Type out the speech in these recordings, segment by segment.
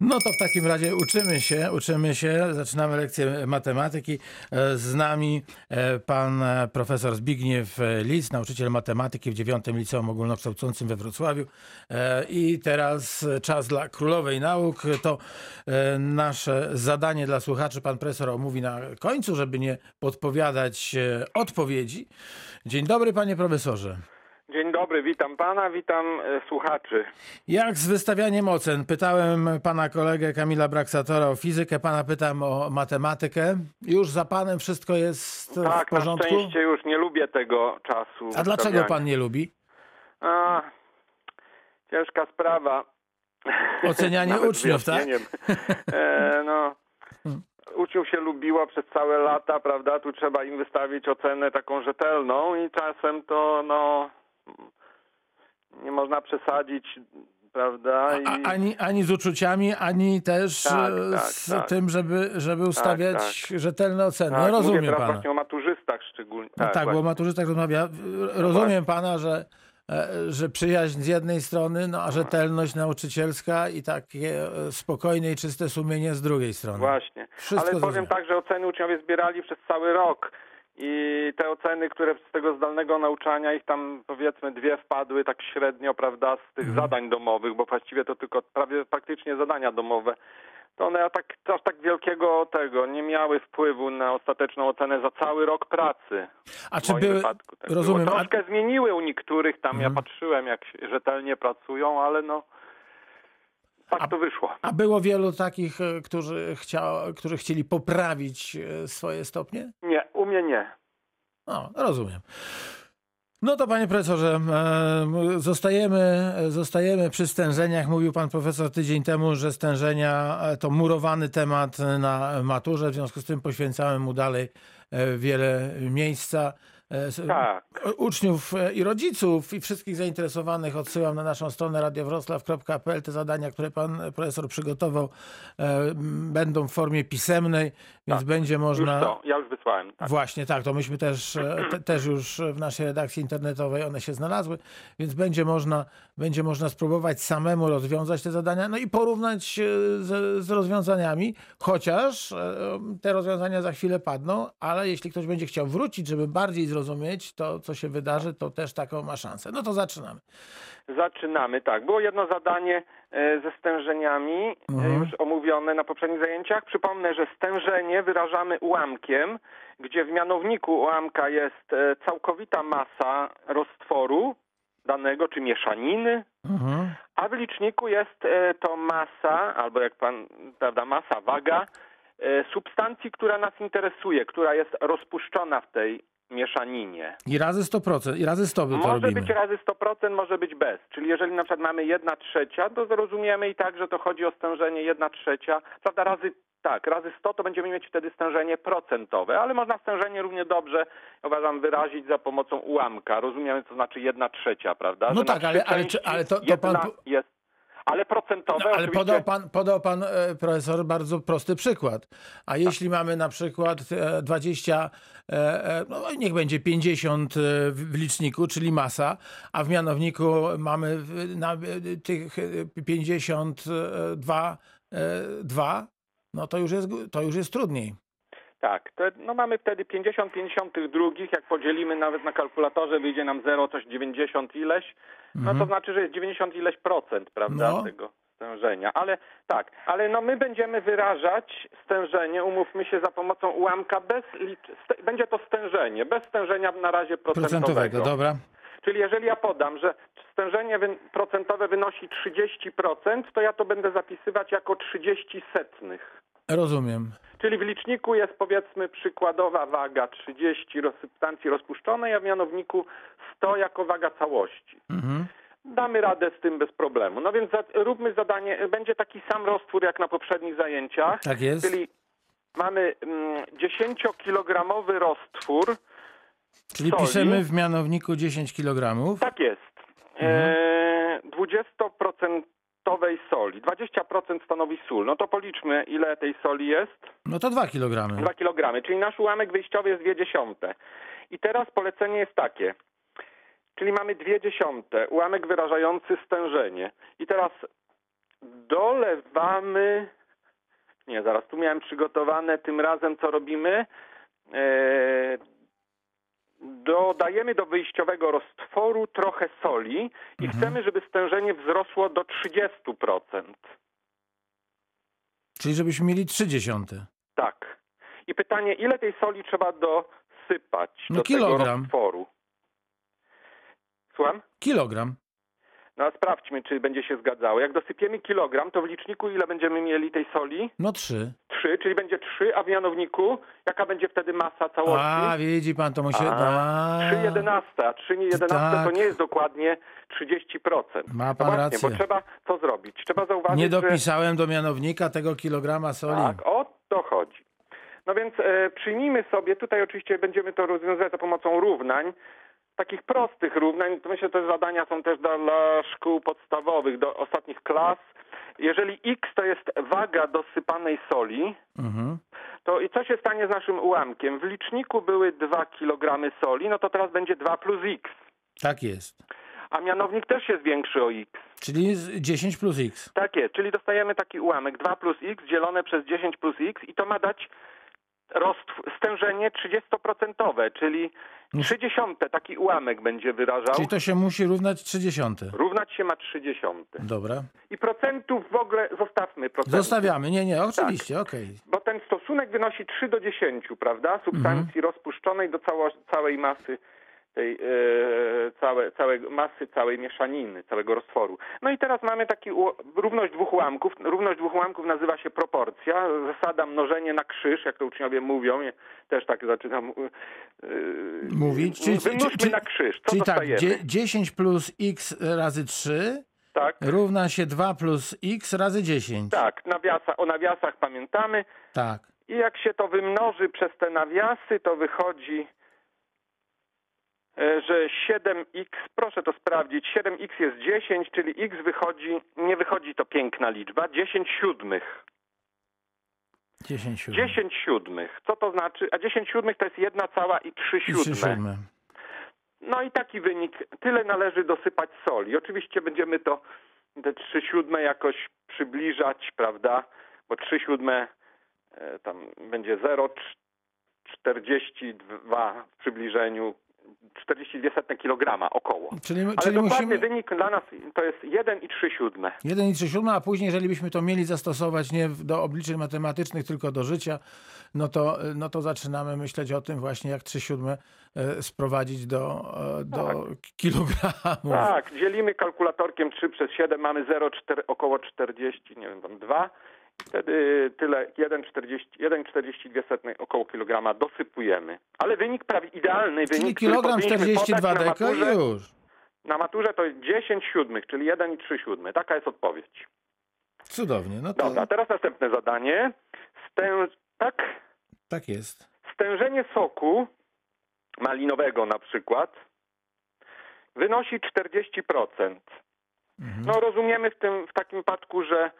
No to w takim razie uczymy się, uczymy się, zaczynamy lekcję matematyki. E, Z nami e, pan e, profesor Zbigniew Lic, nauczyciel matematyki w dziewiątym Liceum Ogólnokształcącym we Wrocławiu. I teraz czas dla królowej nauk. To nasze zadanie dla słuchaczy pan profesor omówi na końcu, żeby nie podpowiadać odpowiedzi. Dzień dobry panie profesorze. Dzień dobry, witam pana, witam e, słuchaczy. Jak z wystawianiem ocen? Pytałem pana kolegę Kamila Braksatora o fizykę, pana pytam o matematykę. Już za panem wszystko jest w Tak, na porządku? szczęście już nie lubię tego czasu. A dlaczego pan nie lubi? A, ciężka sprawa. Ocenianie uczniów, tak? E, no, uczniów się lubiło przez całe lata, prawda? Tu trzeba im wystawić ocenę taką rzetelną i czasem to, no, nie można przesadzić, prawda? I... A, ani, ani z uczuciami, ani też Tak, tak, z tak. tym, żeby, żeby ustawiać rzetelne oceny. tak, no mówię rozumiem teraz pana. właśnie o maturzystach szczególnie. No tak, bo właśnie. maturzystach rozmawia. Rozumiem pana, że, e, że przyjaźń z jednej strony, no a rzetelność nauczycielska i takie e, spokojne i czyste sumienie z drugiej strony. Właśnie. Wszystko Ale powiem tak, że oceny uczniowie zbierali przez cały rok. I te oceny, które z tego zdalnego nauczania, ich tam powiedzmy dwie wpadły tak średnio, prawda, z tych Mhm. zadań domowych, bo właściwie to tylko prawie praktycznie zadania domowe. To one tak, aż tak wielkiego tego nie miały wpływu na ostateczną ocenę za cały rok pracy. A czy były, wypadku tak rozumiem, było. a, Mhm. Troszkę zmieniły u niektórych, tam ja patrzyłem jak rzetelnie pracują, ale no tak A- to wyszło. a było wielu takich, e, którzy, którzy chcieli poprawić e, swoje stopnie? Nie, mnie nie. No, rozumiem. No to panie profesorze, e, zostajemy, zostajemy przy stężeniach. Mówił pan profesor tydzień temu, że stężenia to murowany temat na maturze, w związku z tym poświęcamy mu dalej e, wiele miejsca. E, Tak. Uczniów e, i rodziców i wszystkich zainteresowanych odsyłam na naszą stronę radiowroclaw.pl. Te zadania, które pan profesor przygotował, e, będą w formie pisemnej, więc będzie Już można... to, ja już wysłałem. Tak. Właśnie, tak, to myśmy też, e, te, też już w naszej redakcji internetowej one się znalazły, więc będzie można, będzie można spróbować samemu rozwiązać te zadania, no i porównać z, z rozwiązaniami, chociaż te rozwiązania za chwilę padną, ale jeśli ktoś będzie chciał wrócić, żeby bardziej zrozumieć to, co się wydarzy, to też taką ma szansę. No to zaczynamy. Zaczynamy, tak. Było jedno zadanie e, ze stężeniami, e, Mhm. już omówione na poprzednich zajęciach. Przypomnę, że stężenie wyrażamy ułamkiem, gdzie w mianowniku ułamka jest e, całkowita masa roztworu danego, czy mieszaniny, Mhm. a w liczniku jest to masa, albo jak pan, prawda, masa, waga substancji, która nas interesuje, która jest rozpuszczona w tej mieszaninie. I razy 100%, i razy 100 to Może robimy. być razy 100%, może być bez. Czyli jeżeli na przykład mamy 1 trzecia, to zrozumiemy i tak, że to chodzi o stężenie 1 trzecia. Prawda, razy tak, razy 100 to będziemy mieć wtedy stężenie procentowe, ale można stężenie równie dobrze, uważam, wyrazić za pomocą ułamka. Rozumiemy, co znaczy 1 trzecia, prawda? No Że tak, ale- ale czy- ale to- to jedna pan jest, ale procentowe No, ale oczywiście... podał pan, podał pan e, profesor bardzo prosty przykład. A jeśli mamy na przykład e, 20, e, e, no niech będzie 50 e, w liczniku, czyli masa, a w mianowniku mamy na tych e, 52 e, dwa, no to już jest, to już jest trudniej. Tak, to, no mamy wtedy 50 52, jak podzielimy nawet na kalkulatorze, wyjdzie nam 0, coś 90 ileś, no to znaczy, że jest 90 ileś procent, prawda, Mhm. No. tego stężenia. Ale tak, ale no my będziemy wyrażać stężenie, umówmy się, za pomocą ułamka bez st- będzie to stężenie, bez stężenia na razie procentowego. Procentowego, dobra. Czyli jeżeli ja podam, że stężenie wy... procentowe wynosi 30%, to ja to będę zapisywać jako 30 setnych. Rozumiem. Czyli w liczniku jest powiedzmy przykładowa waga 30 roz- substancji rozpuszczonej, a w mianowniku 100 jako waga całości. Mhm. Damy radę z tym bez problemu. No więc za, róbmy zadanie, będzie taki sam roztwór jak na poprzednich zajęciach, Tak jest. czyli mamy mm, 10-kilogramowy roztwór, Czyli soli. piszemy w mianowniku 10 kg. tak jest, e, 20% soli, 20% stanowi sól. No to policzmy ile tej soli jest. No to 2 kg. 2 kg, czyli nasz ułamek wyjściowy jest 2 dziesiąte. I teraz polecenie jest takie. Czyli mamy 2 dziesiąte, ułamek wyrażający stężenie. I teraz dolewamy. Nie, zaraz tu miałem przygotowane. Tym razem co robimy? E, dodajemy do wyjściowego roztworu trochę soli i chcemy, żeby stężenie wzrosło do 30%. Czyli żebyśmy mieli 30. Tak. I pytanie, ile tej soli trzeba dosypać No, do tego kilogram. roztworu? Słucham? Kilogram. No a sprawdźmy, czy będzie się zgadzało. Jak dosypiemy kilogram, to w liczniku ile będziemy mieli tej soli? No 3. 3, czyli będzie 3, a w mianowniku jaka będzie wtedy masa całości? A, widzi pan, to musi... A, 3 jedenaste, a 3 jedenaste to Tak. nie jest dokładnie 30%. Ma No pan właśnie, rację. bo trzeba co zrobić? Trzeba zauważyć, Nie że... dopisałem do mianownika tego kilograma soli. Tak, o to chodzi. No więc e, przyjmijmy sobie, tutaj oczywiście będziemy to rozwiązywać za pomocą równań, takich prostych równań, to myślę, że te zadania są też dla szkół podstawowych, do ostatnich klas. Jeżeli x to jest waga dosypanej soli, Mhm. to i co się stanie z naszym ułamkiem? W liczniku były 2 kg soli, no to teraz będzie 2 plus x, Tak jest. a mianownik też się zwiększy o x. Czyli z- 10 plus x. Tak jest, czyli dostajemy taki ułamek 2 plus x dzielone przez 10 plus x i to ma dać stężenie 30%, czyli 30 taki ułamek będzie wyrażał. Czyli to się musi równać 30. Równać się ma 30. Dobra. I procentów w ogóle zostawmy procenty. Zostawiamy. Nie, nie, oczywiście, okej. Bo ten stosunek wynosi 3 do 10, prawda? Substancji rozpuszczonej do cało, całej masy tej e, całe, całej masy, całej mieszaniny, całego roztworu. No i teraz mamy taki równość dwóch ułamków. Równość dwóch ułamków nazywa się proporcja. Zasada mnożenie na krzyż, jak to uczniowie mówią. Ja też tak zaczynam e, Mówić? Czyli- Wymnożmy czyli- na krzyż. Co Czyli tak, dostajemy? dzie- 10 plus x razy 3 tak, równa się 2 plus x razy 10. tak. Nawiasa, o nawiasach pamiętamy. Tak. I jak się to wymnoży przez te nawiasy, to wychodzi, e, że 7x, proszę to sprawdzić, 7x jest 10, czyli x wychodzi, nie wychodzi to piękna liczba, 10 siódmych. 10 siódmych. 10 siódmych. Co to znaczy? A 10 siódmych to jest 1 cała i 3 I trzy siódme. siódme. No i taki wynik, tyle należy dosypać soli. Oczywiście będziemy to, te 3 siódme jakoś przybliżać, prawda? Bo 3 siódme e, tam będzie 0,42 w przybliżeniu, 42 setne kilograma około. Czyli, Ale czyli dokładny musimy... wynik dla nas to jest 1 i 3 siódme. 1 i 3 siódme, a później, jeżeli byśmy to mieli zastosować nie do obliczeń matematycznych, tylko do życia, no to, no to zaczynamy myśleć o tym właśnie, jak 3 siódme e, sprowadzić do, e, do kilogramów. Tak, dzielimy kalkulatorkiem 3 przez 7, mamy 0,4, około 40, nie wiem, tam 2. Wtedy tyle, 1,40 1,42 setnej około kilograma dosypujemy. Ale wynik prawie idealny, Czyli wynik, kilogram powinniśmy 42 podać na deko i maturze, już. na maturze to jest 10 siódmych, czyli 1 i 3 siódme. Taka jest odpowiedź. Cudownie. No to Dobra, teraz następne zadanie. Stę... Tak, tak jest. Stężenie soku malinowego na przykład wynosi 40%. No rozumiemy w tym w takim wypadku, że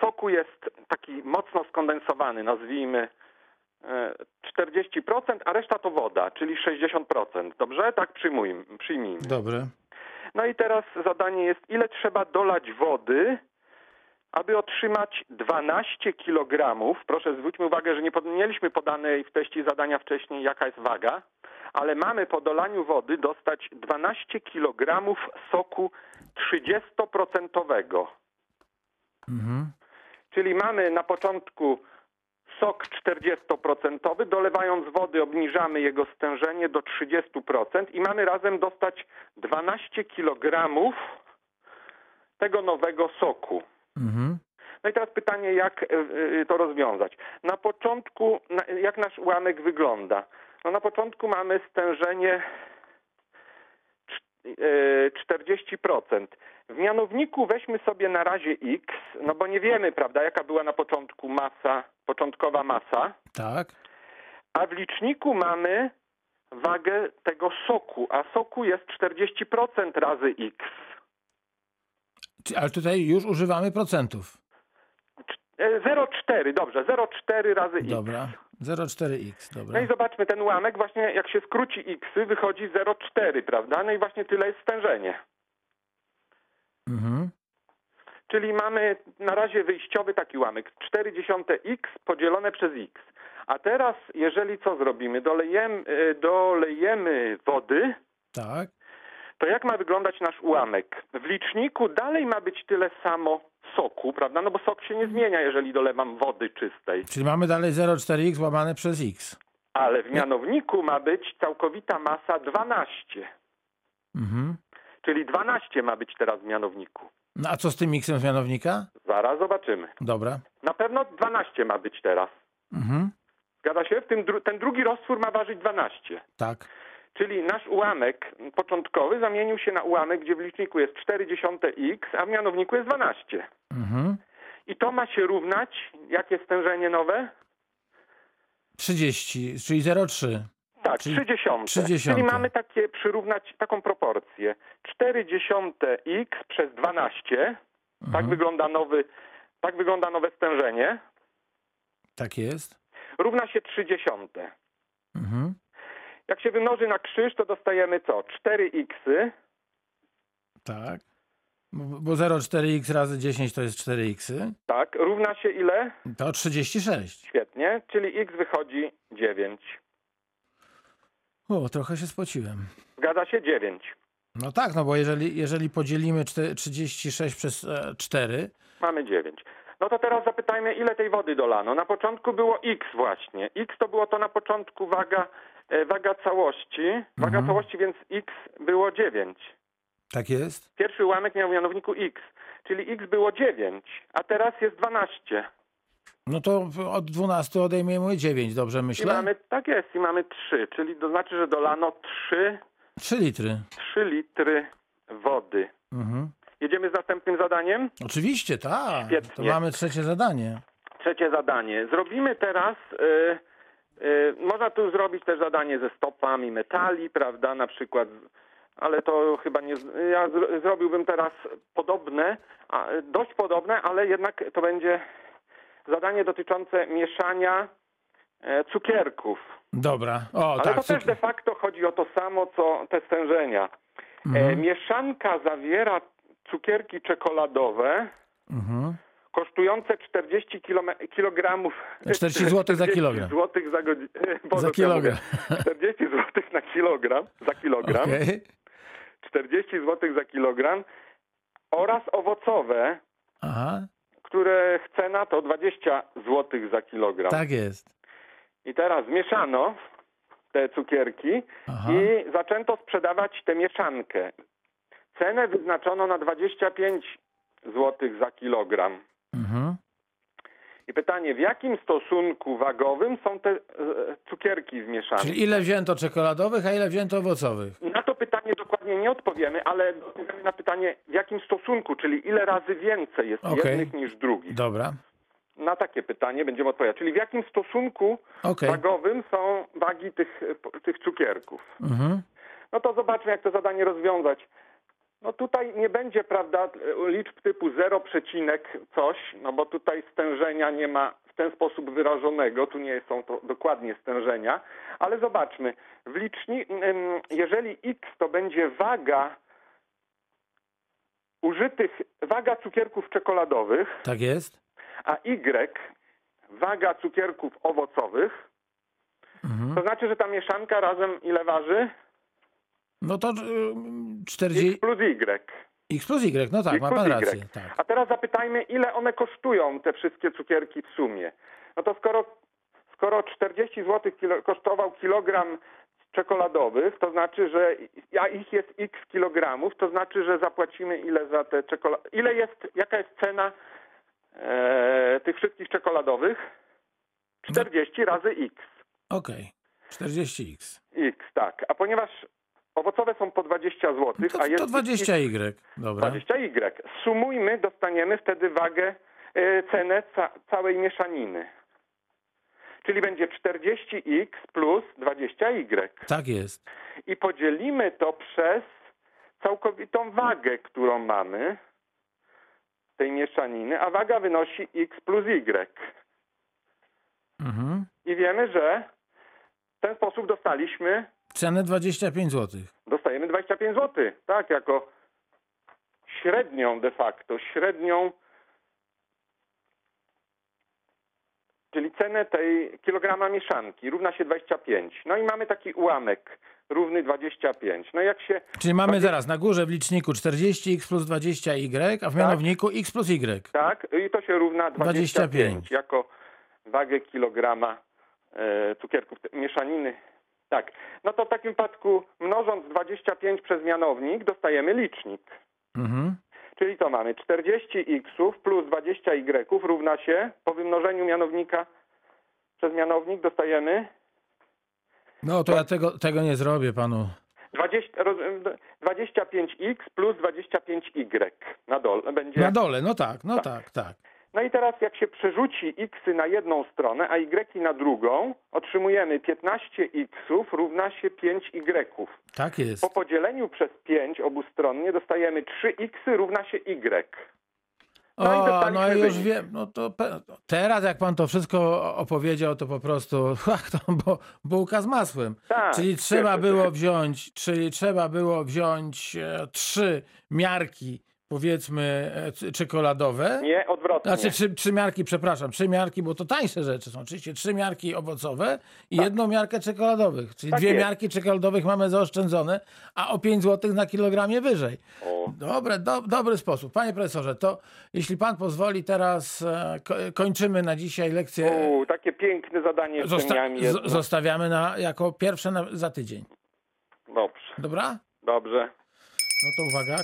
soku jest taki mocno skondensowany, nazwijmy e, 40%, a reszta to woda, czyli 60%. Dobrze? Tak przyjmujmy, przyjmijmy. Dobre. No i teraz zadanie jest, ile trzeba dolać wody, aby otrzymać 12 kg. Proszę zwróćmy uwagę, że nie mieliśmy podanej w teście zadania wcześniej, jaka jest waga, ale mamy po dolaniu wody dostać 12 kg soku 30%. Mhm. Czyli mamy na początku sok 40%, dolewając wody obniżamy jego stężenie do 30% i mamy razem dostać 12 kg tego nowego soku. Mhm. No i teraz pytanie, jak e, e, to rozwiązać. Na początku, jak nasz ułamek wygląda? No na początku mamy stężenie cz- e, 40%. W mianowniku weźmy sobie na razie x, no bo nie wiemy, prawda, jaka była na początku masa, początkowa masa, Tak. a w liczniku mamy wagę tego soku, a soku jest 40% razy x. Ale tutaj już używamy procentów. E, 0,4, dobrze, 0,4 razy x. Dobra. 0,4x. No Dobra. i zobaczmy ten ułamek, właśnie jak się skróci x, wychodzi 0,4, prawda? No i właśnie tyle jest stężenie. Mhm. Czyli mamy na razie wyjściowy taki ułamek 0,4x podzielone przez x. A teraz, jeżeli co zrobimy? Dolejemy, e, dolejemy wody, Tak. to jak ma wyglądać nasz ułamek? W liczniku dalej ma być tyle samo soku, prawda? No bo sok się nie zmienia, jeżeli dolewam wody czystej. Czyli mamy dalej 0,4x łamane przez x. Ale w mianowniku ma być całkowita masa 12. Mhm. Czyli 12 ma być teraz w mianowniku. No a co z tym xem z mianownika? Zaraz zobaczymy. Dobra. Na pewno 12 ma być teraz. Mhm. Zgadza się? W tym dru- ten drugi roztwór ma ważyć 12. Tak. Czyli nasz ułamek początkowy zamienił się na ułamek, gdzie w liczniku jest 0,4x, a w mianowniku jest 12. Mhm. I to ma się równać, jakie stężenie nowe? 30, czyli 0,3. Tak, Czyli 30. 30. Czyli mamy takie przyrównać taką proporcję. 0,4x przez 12. Tak Mhm. wygląda nowy, tak wygląda nowe stężenie. Tak jest. Równa się 30. Mhm. Jak się wymnoży na krzyż, to dostajemy co? 4x, Tak. Bo bo 0,4x razy 10 to jest 4x. tak, równa się ile? To 36. Świetnie, czyli x wychodzi 9. O, trochę się spociłem. Zgadza się 9. No tak, no bo jeżeli, jeżeli podzielimy czte- 36 przez e, 4, Mamy 9. No to teraz zapytajmy, ile tej wody dolano. Na początku było x właśnie. x to było to na początku waga, e, waga całości. Waga Mhm. całości, więc x było 9. tak jest? Pierwszy ułamek miał w mianowniku x, czyli x było 9, a teraz jest 12. No to od 12 odejmiemy 9, dobrze I myślę? mamy, tak jest, i mamy 3, czyli to znaczy, że dolano 3, 3 litry. 3 litry wody. Mhm. Jedziemy z następnym zadaniem. Oczywiście, tak. To Świetnie. mamy trzecie zadanie. Trzecie zadanie. Zrobimy teraz, y, y, można tu zrobić też zadanie ze stopami metali, prawda, na przykład, ale to chyba nie, ja zro, zrobiłbym teraz podobne, dość podobne, ale jednak to będzie zadanie dotyczące mieszania e, cukierków. Dobra. O, Ale tak. to też de facto chodzi o to samo, co te stężenia. E, Mhm. mieszanka zawiera cukierki czekoladowe, Mhm. kosztujące 40 kilome- kilogramów. 40 złotych za kilogram. złotych za godzinę. Za kilogram. 40 złotych na kilogram, za kilogram. Okej. 40 złotych za kilogram oraz owocowe, Aha, które cena to 20 złotych za kilogram. tak jest. I teraz mieszano te cukierki Aha. i zaczęto sprzedawać tę mieszankę. Cenę wyznaczono na 25 złotych za kilogram. Mhm. I pytanie, w jakim stosunku wagowym są te e, cukierki zmieszane? Czyli ile wzięto czekoladowych, a ile wzięto owocowych? Na to pytanie dokładnie nie odpowiemy, ale odpowiemy na pytanie, w jakim stosunku, czyli ile razy więcej jest Okej. jednych niż drugich. Dobra. Na takie pytanie będziemy odpowiadać. Czyli w jakim stosunku Okej. wagowym są wagi tych, tych cukierków. Mhm. No to zobaczmy, jak to zadanie rozwiązać. No tutaj nie będzie, prawda, liczb typu 0, przecinek coś, no bo tutaj stężenia nie ma w ten sposób wyrażonego, tu nie są to dokładnie stężenia, ale zobaczmy, w liczni, jeżeli x to będzie waga użytych, waga cukierków czekoladowych, Tak jest. a y waga cukierków owocowych, Mhm. to znaczy, że ta mieszanka razem ile waży? No to y, 40... x plus y. X plus Y, no tak, X ma pan Y. rację. Tak. A teraz zapytajmy, ile one kosztują, te wszystkie cukierki w sumie. No to skoro, skoro 40 zł kilo, kosztował kilogram czekoladowych, to znaczy, że a ich jest x kilogramów, to znaczy, że zapłacimy ile za te czekolady. Ile jest, jaka jest cena e, tych wszystkich czekoladowych? 40 razy x. Okej. 40X. X, tak. A ponieważ owocowe są po 20 zł, No To, a jest to 20Y. Dobra. 20Y. Sumujmy, dostaniemy wtedy wagę, e, cenę ca całej mieszaniny. Czyli będzie 40x plus 20y. Tak jest. I podzielimy to przez całkowitą wagę, którą mamy tej mieszaniny, a waga wynosi x plus y. Mhm. I wiemy, że w ten sposób dostaliśmy, Cenę 25 zł. Dostajemy 25 zł, tak, jako średnią de facto, średnią, czyli cenę tej kilograma mieszanki równa się 25. No i mamy taki ułamek równy 25. No jak się... Czyli mamy zaraz na górze w liczniku 40x plus 20y, a w tak. mianowniku tak? x plus y. Tak, i to się równa 25, 25. jako wagę kilograma e, cukierków, mieszaniny tak. No to w takim wypadku mnożąc 25 przez mianownik dostajemy licznik. Mhm. Czyli to mamy 40x plus 20y równa się po wymnożeniu mianownika przez mianownik dostajemy No to ja tego, tego nie zrobię panu. 20, roz, 25x plus 25y na dole będzie. Na dole, no tak, no tak, tak. No i teraz jak się przerzuci xy na jedną stronę, a y na drugą, otrzymujemy 15x równa się 5y. Tak jest. Po podzieleniu przez 5 obustronnie dostajemy 3x równa się y. No i O, dostaliśmy no już wynik. wiem, no to pe- teraz jak pan to wszystko opowiedział, to po prostu ach, to bu- bułka z masłem. Tak, czyli trzeba było wziąć, czyli trzeba było wziąć e, trzy miarki, powiedzmy, e, czekoladowe. Nie, odwrotnie. Znaczy trzy, trzy miarki, przepraszam, trzy miarki, bo to tańsze rzeczy są. Oczywiście trzy miarki owocowe i jedną miarkę czekoladowych. Czyli Tak dwie jest. miarki czekoladowych mamy zaoszczędzone, a o 5 zł na kilogramie wyżej. O. Dobre, do, dobry sposób. Panie profesorze, to jeśli pan pozwoli, teraz e, ko, kończymy na dzisiaj lekcję. U, takie piękne zadanie Zosta- zostawiamy na, jako pierwsze na, za tydzień. Dobrze, Dobra? dobrze. No to uwaga.